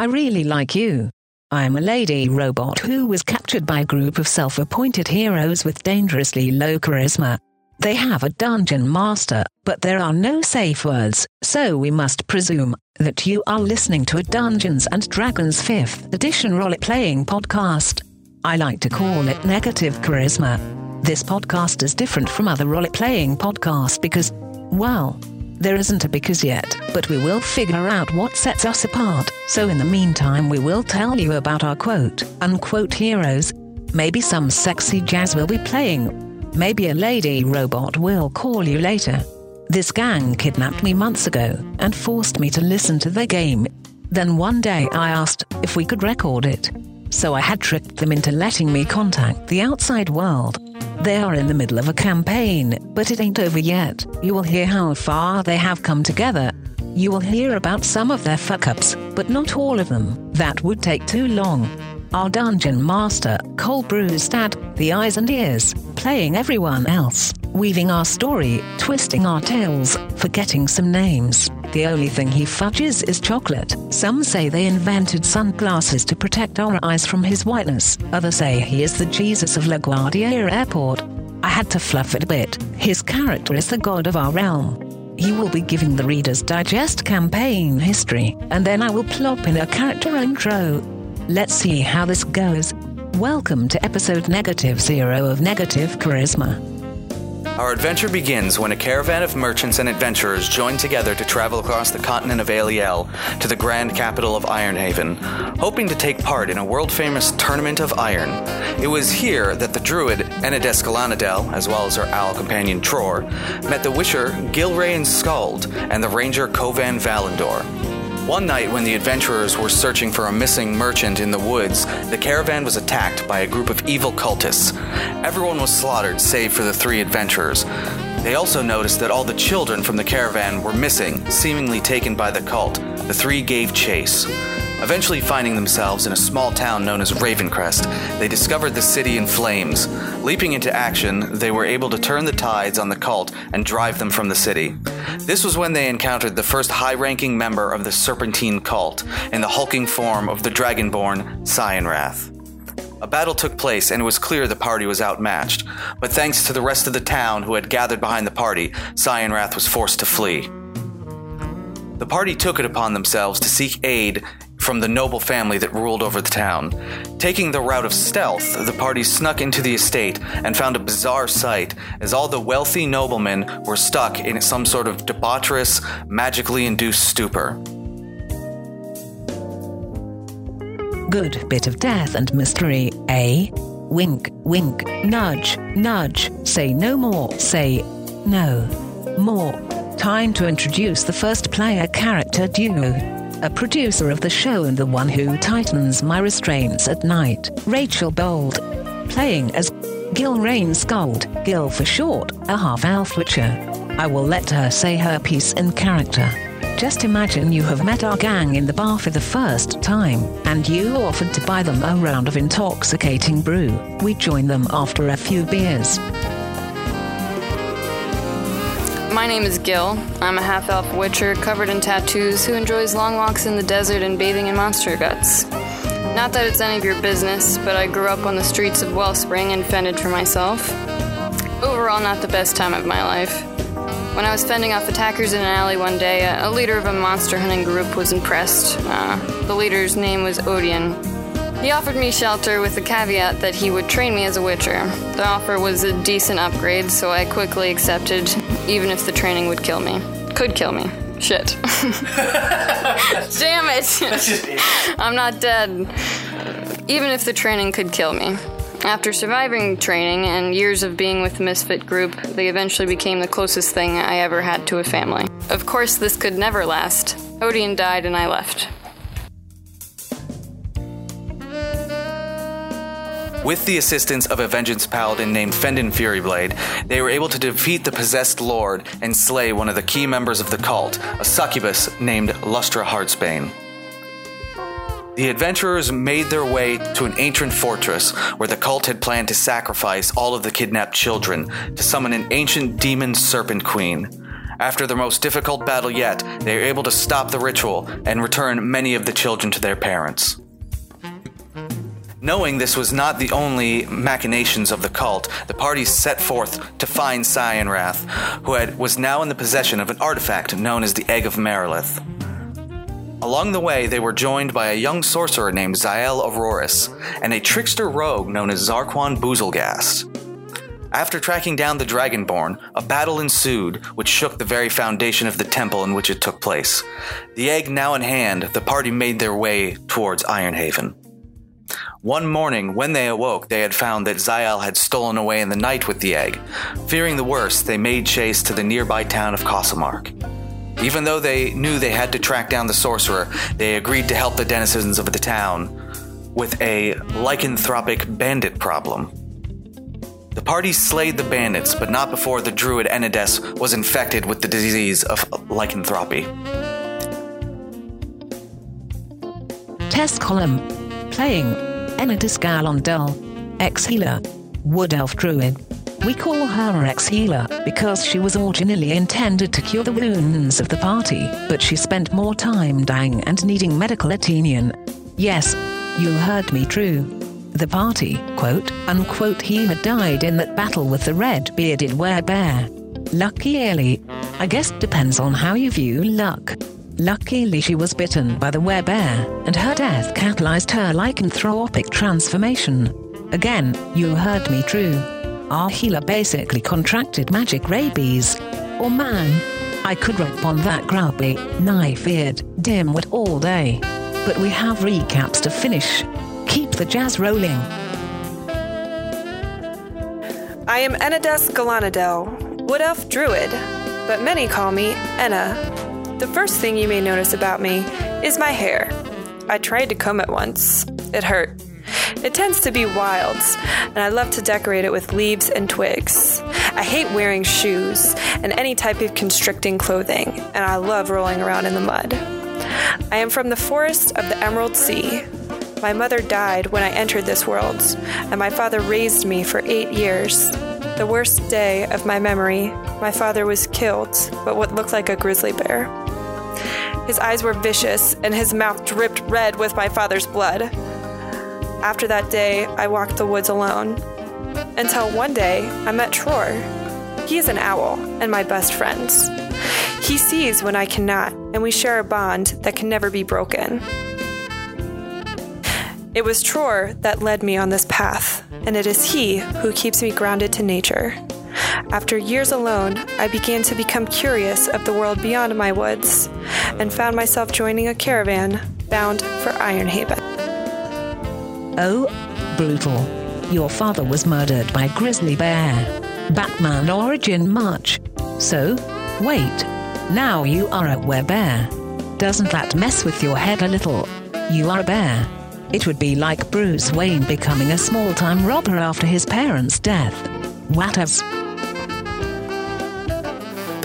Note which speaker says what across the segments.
Speaker 1: I really like you. I am a lady robot who was captured by a group of self appointed heroes with dangerously low charisma. They have a dungeon master, but there are no safe words, so we must presume that you are listening to a Dungeons and Dragons 5th edition role playing podcast. I like to call it Negative Charisma. This podcast is different from other role playing podcasts because, well, there isn't a because yet, but we will figure out what sets us apart. So, in the meantime, we will tell you about our quote unquote heroes. Maybe some sexy jazz will be playing. Maybe a lady robot will call you later. This gang kidnapped me months ago and forced me to listen to their game. Then one day I asked if we could record it. So I had tricked them into letting me contact the outside world. They are in the middle of a campaign, but it ain't over yet. You will hear how far they have come together. You will hear about some of their fuck ups, but not all of them. That would take too long. Our dungeon master, Cole Brewstad, the eyes and ears, playing everyone else, weaving our story, twisting our tales, forgetting some names. The only thing he fudges is chocolate. Some say they invented sunglasses to protect our eyes from his whiteness. Others say he is the Jesus of LaGuardia Airport. I had to fluff it a bit. His character is the god of our realm. He will be giving the Reader's Digest campaign history, and then I will plop in a character intro. Let's see how this goes. Welcome to episode negative zero of Negative Charisma.
Speaker 2: Our adventure begins when a caravan of merchants and adventurers join together to travel across the continent of Aliel to the grand capital of Ironhaven, hoping to take part in a world famous tournament of iron. It was here that the druid Enides Galanadel, as well as her owl companion Tror, met the witcher Gilrain Skald and the ranger Kovan Valendor. One night, when the adventurers were searching for a missing merchant in the woods, the caravan was attacked by a group of evil cultists. Everyone was slaughtered save for the three adventurers. They also noticed that all the children from the caravan were missing, seemingly taken by the cult. The three gave chase. Eventually finding themselves in a small town known as Ravencrest, they discovered the city in flames. Leaping into action, they were able to turn the tides on the cult and drive them from the city. This was when they encountered the first high ranking member of the Serpentine cult, in the hulking form of the Dragonborn Cyanrath. A battle took place and it was clear the party was outmatched, but thanks to the rest of the town who had gathered behind the party, Cyanrath was forced to flee. The party took it upon themselves to seek aid from the noble family that ruled over the town. Taking the route of stealth, the party snuck into the estate and found a bizarre sight as all the wealthy noblemen were stuck in some sort of debaucherous, magically induced stupor.
Speaker 1: Good bit of death and mystery, eh? Wink, wink, nudge, nudge, say no more, say no more. Time to introduce the first player character duo a producer of the show and the one who tightens my restraints at night, Rachel Bold. Playing as Gilrain Skald, Gil for short, a half elf witcher. I will let her say her piece in character. Just imagine you have met our gang in the bar for the first time, and you offered to buy them a round of intoxicating brew. We join them after a few beers.
Speaker 3: My name is Gil. I'm a half elf witcher covered in tattoos who enjoys long walks in the desert and bathing in monster guts. Not that it's any of your business, but I grew up on the streets of Wellspring and fended for myself. Overall, not the best time of my life. When I was fending off attackers in an alley one day, a leader of a monster hunting group was impressed. Uh, the leader's name was Odian. He offered me shelter with the caveat that he would train me as a witcher. The offer was a decent upgrade, so I quickly accepted, even if the training would kill me. Could kill me. Shit. Damn it! I'm not dead. Even if the training could kill me. After surviving training and years of being with the Misfit group, they eventually became the closest thing I ever had to a family. Of course, this could never last. Odian died and I left.
Speaker 2: With the assistance of a vengeance paladin named Fendon Furyblade, they were able to defeat the possessed lord and slay one of the key members of the cult, a succubus named Lustra Heartsbane. The adventurers made their way to an ancient fortress where the cult had planned to sacrifice all of the kidnapped children to summon an ancient demon serpent queen. After the most difficult battle yet, they are able to stop the ritual and return many of the children to their parents. Knowing this was not the only machinations of the cult, the party set forth to find Cyanrath, who had, was now in the possession of an artifact known as the Egg of Marilith. Along the way, they were joined by a young sorcerer named Zael Auroris and a trickster rogue known as Zarquan Boozlegast. After tracking down the Dragonborn, a battle ensued which shook the very foundation of the temple in which it took place. The egg now in hand, the party made their way towards Ironhaven. One morning, when they awoke, they had found that Zael had stolen away in the night with the egg. Fearing the worst, they made chase to the nearby town of Cossamark. Even though they knew they had to track down the sorcerer, they agreed to help the denizens of the town with a lycanthropic bandit problem. The party slayed the bandits, but not before the druid Enides was infected with the disease of lycanthropy.
Speaker 1: Test column. Playing Enides Galanadel, ex healer, Wood Elf Druid. We call her ex healer because she was originally intended to cure the wounds of the party, but she spent more time dying and needing medical attention. Yes, you heard me true. The party, quote, unquote, he had died in that battle with the red bearded werebear. Luckily, I guess depends on how you view luck. Luckily, she was bitten by the werebear, and her death catalyzed her lycanthropic transformation. Again, you heard me true. Our healer basically contracted magic rabies. Oh man, I could rip on that grubby, knife-eared dimwit all day. But we have recaps to finish. Keep the jazz rolling.
Speaker 4: I am Enides Galanadel, Wood Elf Druid, but many call me Enna. The first thing you may notice about me is my hair. I tried to comb it once. It hurt. It tends to be wild, and I love to decorate it with leaves and twigs. I hate wearing shoes and any type of constricting clothing, and I love rolling around in the mud. I am from the forest of the Emerald Sea. My mother died when I entered this world, and my father raised me for eight years. The worst day of my memory, my father was killed by what looked like a grizzly bear. His eyes were vicious, and his mouth dripped red with my father's blood. After that day, I walked the woods alone. Until one day, I met Tror. He is an owl and my best friend. He sees when I cannot, and we share a bond that can never be broken. It was Tror that led me on this path, and it is he who keeps me grounded to nature. After years alone, I began to become curious of the world beyond my woods and found myself joining a caravan bound for Ironhaven.
Speaker 1: Oh, brutal. Your father was murdered by grizzly bear. Batman origin March. So, wait. Now you are a werebear. Doesn't that mess with your head a little? You are a bear. It would be like Bruce Wayne becoming a small time robber after his parents' death. What else?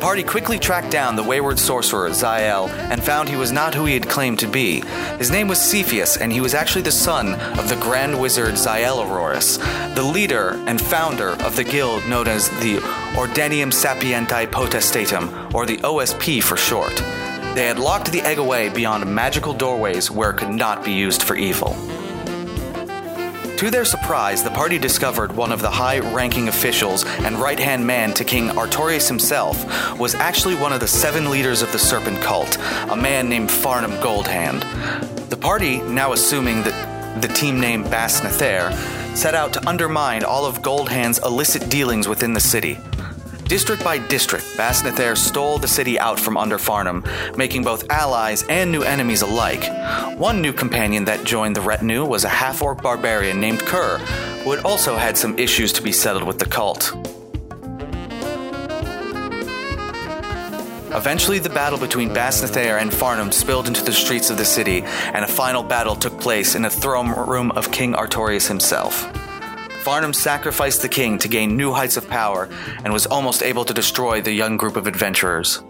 Speaker 2: The party quickly tracked down the wayward sorcerer, Zael, and found he was not who he had claimed to be. His name was Cepheus, and he was actually the son of the Grand Wizard Zael Auroris, the leader and founder of the guild known as the Ordenium Sapienti Potestatum, or the OSP for short. They had locked the egg away beyond magical doorways where it could not be used for evil. To their surprise, the party discovered one of the high ranking officials and right hand man to King Artorius himself was actually one of the seven leaders of the Serpent Cult, a man named Farnum Goldhand. The party, now assuming that the team name Basnathair, set out to undermine all of Goldhand's illicit dealings within the city. District by district, Basnathair stole the city out from under Farnham, making both allies and new enemies alike. One new companion that joined the retinue was a half orc barbarian named Kerr, who had also had some issues to be settled with the cult. Eventually, the battle between Basnathair and Farnham spilled into the streets of the city, and a final battle took place in the throne room of King Artorius himself. Farnham sacrificed the king to gain new heights of power and was almost able to destroy the young group of adventurers.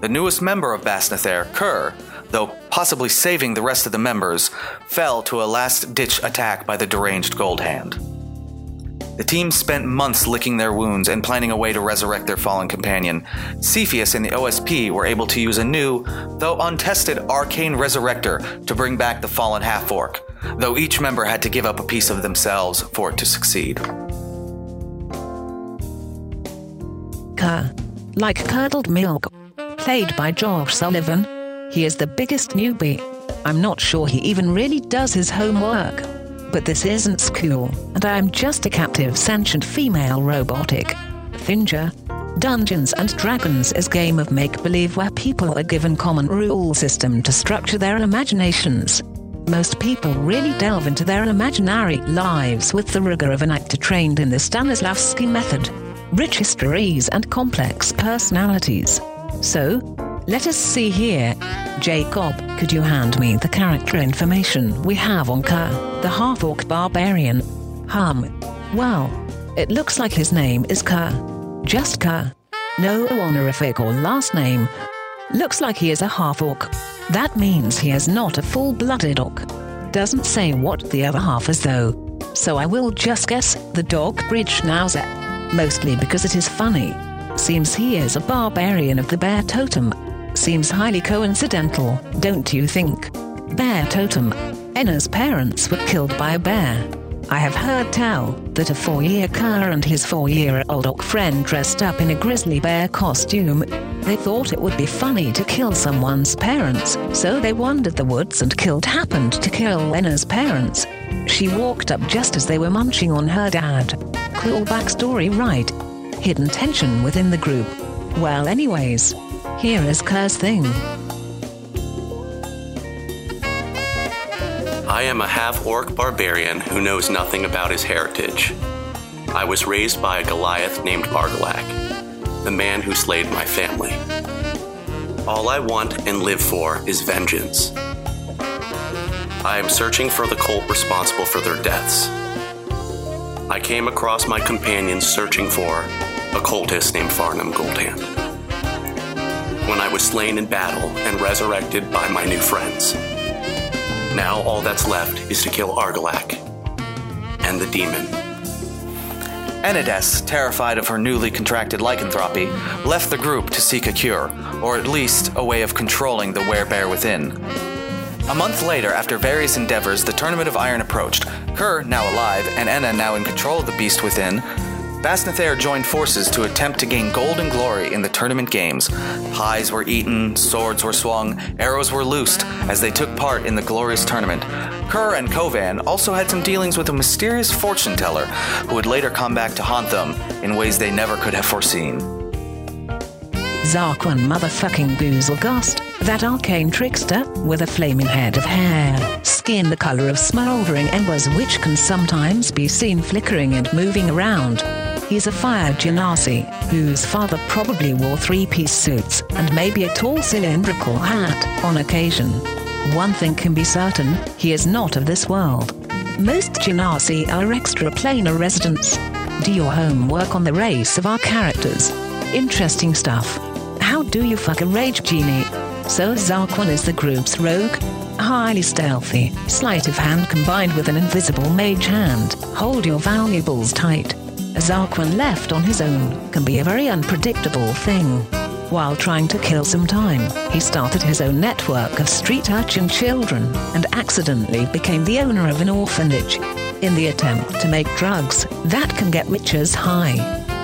Speaker 2: The newest member of Basnathair, Kerr, though possibly saving the rest of the members, fell to a last ditch attack by the deranged Gold Hand. The team spent months licking their wounds and planning a way to resurrect their fallen companion. Cepheus and the OSP were able to use a new, though untested, arcane resurrector to bring back the fallen half orc, though each member had to give up a piece of themselves for it to succeed.
Speaker 1: Kerr. Like curdled milk. Played by Josh Sullivan. He is the biggest newbie. I'm not sure he even really does his homework. But this isn't school, and I am just a captive sentient female robotic. Thinger. Dungeons and Dragons is game of make-believe where people are given common rule system to structure their imaginations. Most people really delve into their imaginary lives with the rigor of an actor trained in the Stanislavski method rich histories and complex personalities. So, let us see here. Jacob, could you hand me the character information we have on Kerr, the half orc barbarian? Hum. Well, it looks like his name is Kerr. Just Kerr. No honorific or last name. Looks like he is a half orc. That means he is not a full blooded orc. Doesn't say what the other half is though. So I will just guess the dog bridge Schnauzer mostly because it is funny. Seems he is a barbarian of the bear totem. Seems highly coincidental, don't you think? Bear totem. Enna's parents were killed by a bear. I have heard tell that a four year car and his four-year-old orc friend dressed up in a grizzly bear costume. They thought it would be funny to kill someone's parents, so they wandered the woods and killed happened to kill Enna's parents. She walked up just as they were munching on her dad cool backstory, right? Hidden tension within the group. Well, anyways, here is Kerr's thing.
Speaker 5: I am a half orc barbarian who knows nothing about his heritage. I was raised by a Goliath named Argalak, the man who slayed my family. All I want and live for is vengeance. I am searching for the cult responsible for their deaths. I came across my companions searching for a cultist named Farnum Goldhand. When I was slain in battle and resurrected by my new friends. Now all that's left is to kill Argalak and the demon.
Speaker 2: Enides, terrified of her newly contracted lycanthropy, left the group to seek a cure, or at least a way of controlling the werebear within. A month later, after various endeavors, the Tournament of Iron approached. Kerr, now alive, and Enna now in control of the beast within, Basnathair joined forces to attempt to gain golden glory in the tournament games. Pies were eaten, swords were swung, arrows were loosed as they took part in the glorious tournament. Kerr and Kovan also had some dealings with a mysterious fortune teller who would later come back to haunt them in ways they never could have foreseen.
Speaker 1: Zarquan motherfucking Boozlegast, that arcane trickster with a flaming head of hair, skin the color of smoldering embers which can sometimes be seen flickering and moving around. He's a fire genasi, whose father probably wore three-piece suits and maybe a tall cylindrical hat on occasion. One thing can be certain, he is not of this world. Most genasi are extraplanar residents. Do your homework on the race of our characters. Interesting stuff. How do you fuck a rage genie? So Zarquan is the group's rogue. Highly stealthy, sleight of hand combined with an invisible mage hand. Hold your valuables tight. A Zarquan left on his own can be a very unpredictable thing. While trying to kill some time, he started his own network of street urchin children and accidentally became the owner of an orphanage in the attempt to make drugs that can get witches high.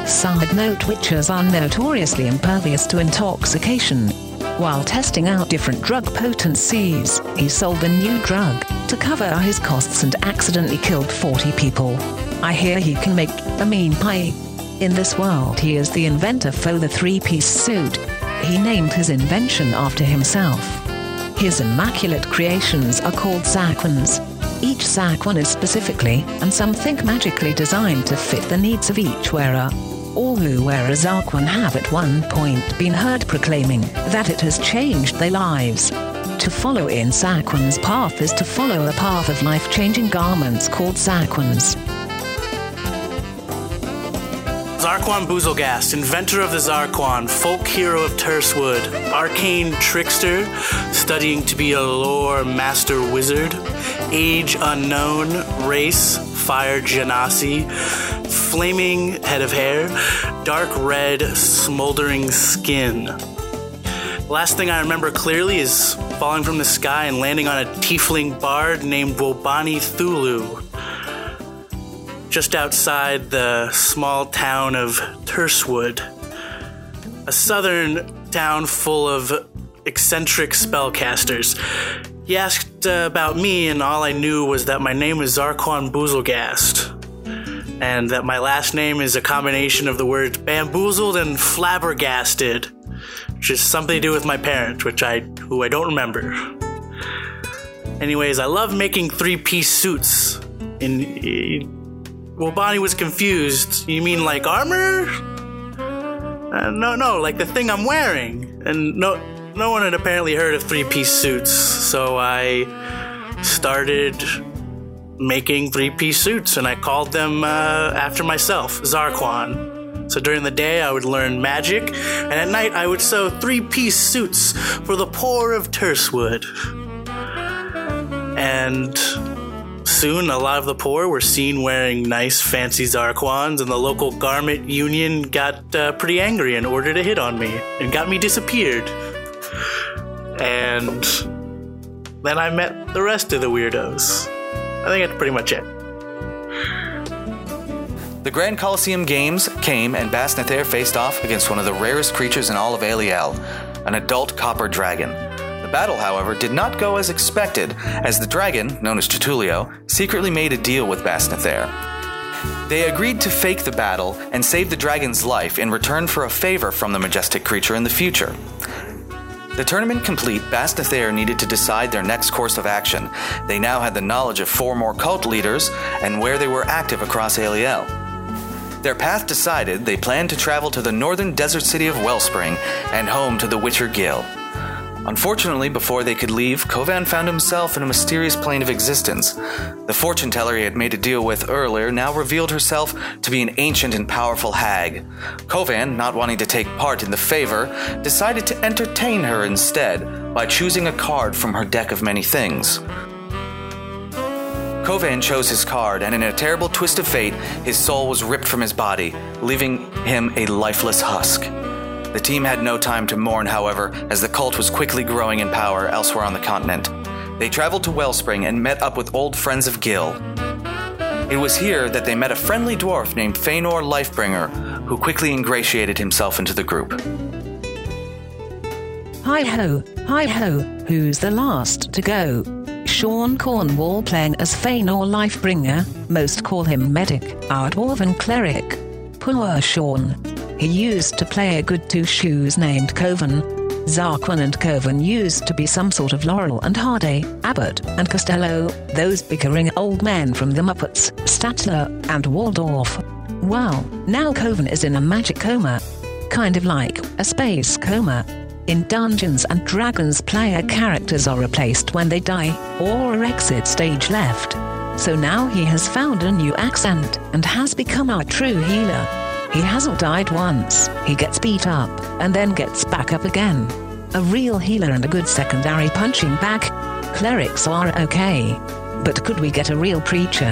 Speaker 1: Side note witches are notoriously impervious to intoxication. While testing out different drug potencies, he sold a new drug to cover his costs and accidentally killed 40 people. I hear he can make a mean pie. In this world, he is the inventor for the three piece suit. He named his invention after himself. His immaculate creations are called Zarquans. Each Zarquan is specifically, and some think magically designed to fit the needs of each wearer all who wear a Zarquan have at one point been heard proclaiming that it has changed their lives. To follow in Zarquan's path is to follow a path of life-changing garments called Zarquans.
Speaker 6: Zarquan Boozlegast, inventor of the Zarquan, folk hero of Terswood, arcane trickster, studying to be a lore master wizard, age unknown, race, fire genasi, flaming head of hair, dark red, smoldering skin. Last thing I remember clearly is falling from the sky and landing on a tiefling bard named Wobani Thulu, just outside the small town of Terswood, a southern town full of eccentric spellcasters. He asked uh, about me, and all I knew was that my name is Zarquan Boozlegast, and that my last name is a combination of the words bamboozled and flabbergasted, which is something to do with my parents, which I who I don't remember. Anyways, I love making three-piece suits. And well, Bonnie was confused. You mean like armor? Uh, no, no, like the thing I'm wearing. And no, no one had apparently heard of three piece suits, so I started making three piece suits and I called them uh, after myself, Zarquan. So during the day, I would learn magic, and at night, I would sew three piece suits for the poor of Terswood. And soon, a lot of the poor were seen wearing nice, fancy Zarquans, and the local garment union got uh, pretty angry and ordered a hit on me and got me disappeared. And then I met the rest of the weirdos. I think that's pretty much it.
Speaker 2: The Grand Coliseum Games came and Basnathair faced off against one of the rarest creatures in all of Aliel, an adult copper dragon. The battle, however, did not go as expected, as the dragon, known as Tertulio, secretly made a deal with Basnathair. They agreed to fake the battle and save the dragon's life in return for a favor from the majestic creature in the future. The tournament complete, Basnathair needed to decide their next course of action. They now had the knowledge of four more cult leaders and where they were active across Aliel. Their path decided, they planned to travel to the northern desert city of Wellspring and home to the Witcher Gil. Unfortunately, before they could leave, Kovan found himself in a mysterious plane of existence. The fortune teller he had made a deal with earlier now revealed herself to be an ancient and powerful hag. Kovan, not wanting to take part in the favor, decided to entertain her instead by choosing a card from her deck of many things. Kovan chose his card, and in a terrible twist of fate, his soul was ripped from his body, leaving him a lifeless husk. The team had no time to mourn, however, as the cult was quickly growing in power elsewhere on the continent. They traveled to Wellspring and met up with old friends of Gil. It was here that they met a friendly dwarf named Feanor Lifebringer, who quickly ingratiated himself into the group.
Speaker 1: Hi ho, hi ho, who's the last to go? Sean Cornwall playing as Feanor Lifebringer, most call him Medic, our dwarven cleric. Poor Sean. He used to play a good two shoes named Kovan. Zarquan and Kovan used to be some sort of Laurel and Hardy, Abbott and Costello, those bickering old men from the Muppets, Statler and Waldorf. Well, now Kovan is in a magic coma. Kind of like a space coma. In Dungeons and Dragons, player characters are replaced when they die or exit stage left. So now he has found a new accent and has become our true healer. He hasn't died once, he gets beat up and then gets back up again. A real healer and a good secondary punching bag. Clerics are okay. But could we get a real preacher?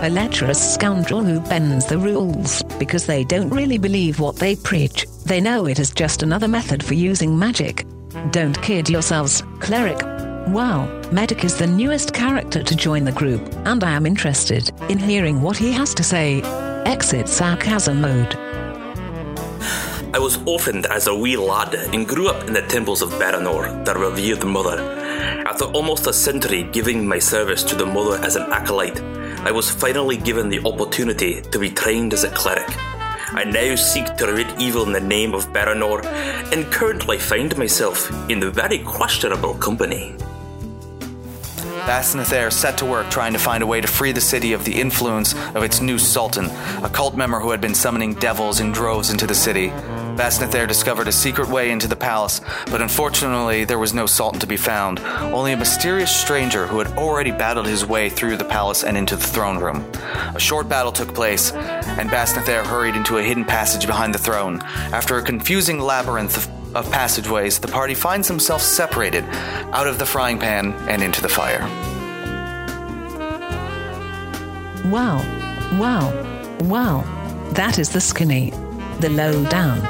Speaker 1: A lecherous scoundrel who bends the rules because they don't really believe what they preach. They know it is just another method for using magic. Don't kid yourselves, cleric. Well, Medic is the newest character to join the group, and I am interested in hearing what he has to say. Exit sarcasm mode.
Speaker 7: I was orphaned as a wee lad and grew up in the temples of Baranor, the revered mother. After almost a century giving my service to the mother as an acolyte, I was finally given the opportunity to be trained as a cleric. I now seek to rid evil in the name of Baranor, and currently find myself in very questionable company.
Speaker 2: Basnathair set to work trying to find a way to free the city of the influence of its new sultan, a cult member who had been summoning devils in droves into the city. Basnathair discovered a secret way into the palace, but unfortunately there was no sultan to be found, only a mysterious stranger who had already battled his way through the palace and into the throne room. A short battle took place, and Basnathair hurried into a hidden passage behind the throne. After a confusing labyrinth of of passageways, the party finds themselves separated out of the frying pan and into the fire.
Speaker 1: Wow, wow, wow. That is the skinny, the low down,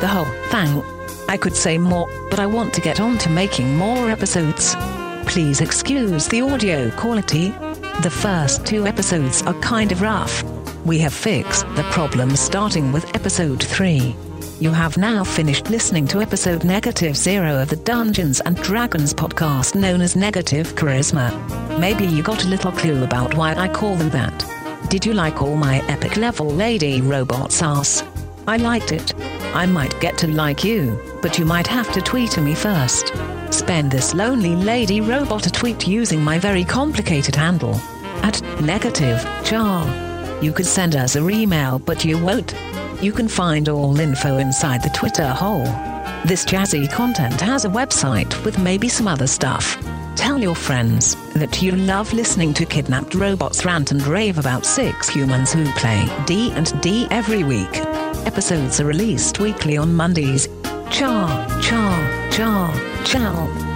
Speaker 1: the whole thing. I could say more, but I want to get on to making more episodes. Please excuse the audio quality. The first two episodes are kind of rough. We have fixed the problem starting with episode 3. You have now finished listening to episode negative zero of the Dungeons and Dragons podcast known as Negative Charisma. Maybe you got a little clue about why I call them that. Did you like all my epic level lady robots ass? I liked it. I might get to like you, but you might have to tweet to me first. Spend this lonely lady robot a tweet using my very complicated handle at negative char. You could send us a email, but you won't. You can find all info inside the Twitter hole. This jazzy content has a website with maybe some other stuff. Tell your friends that you love listening to kidnapped robots rant and rave about six humans who play D and D every week. Episodes are released weekly on Mondays. Ciao, ciao, ciao, ciao.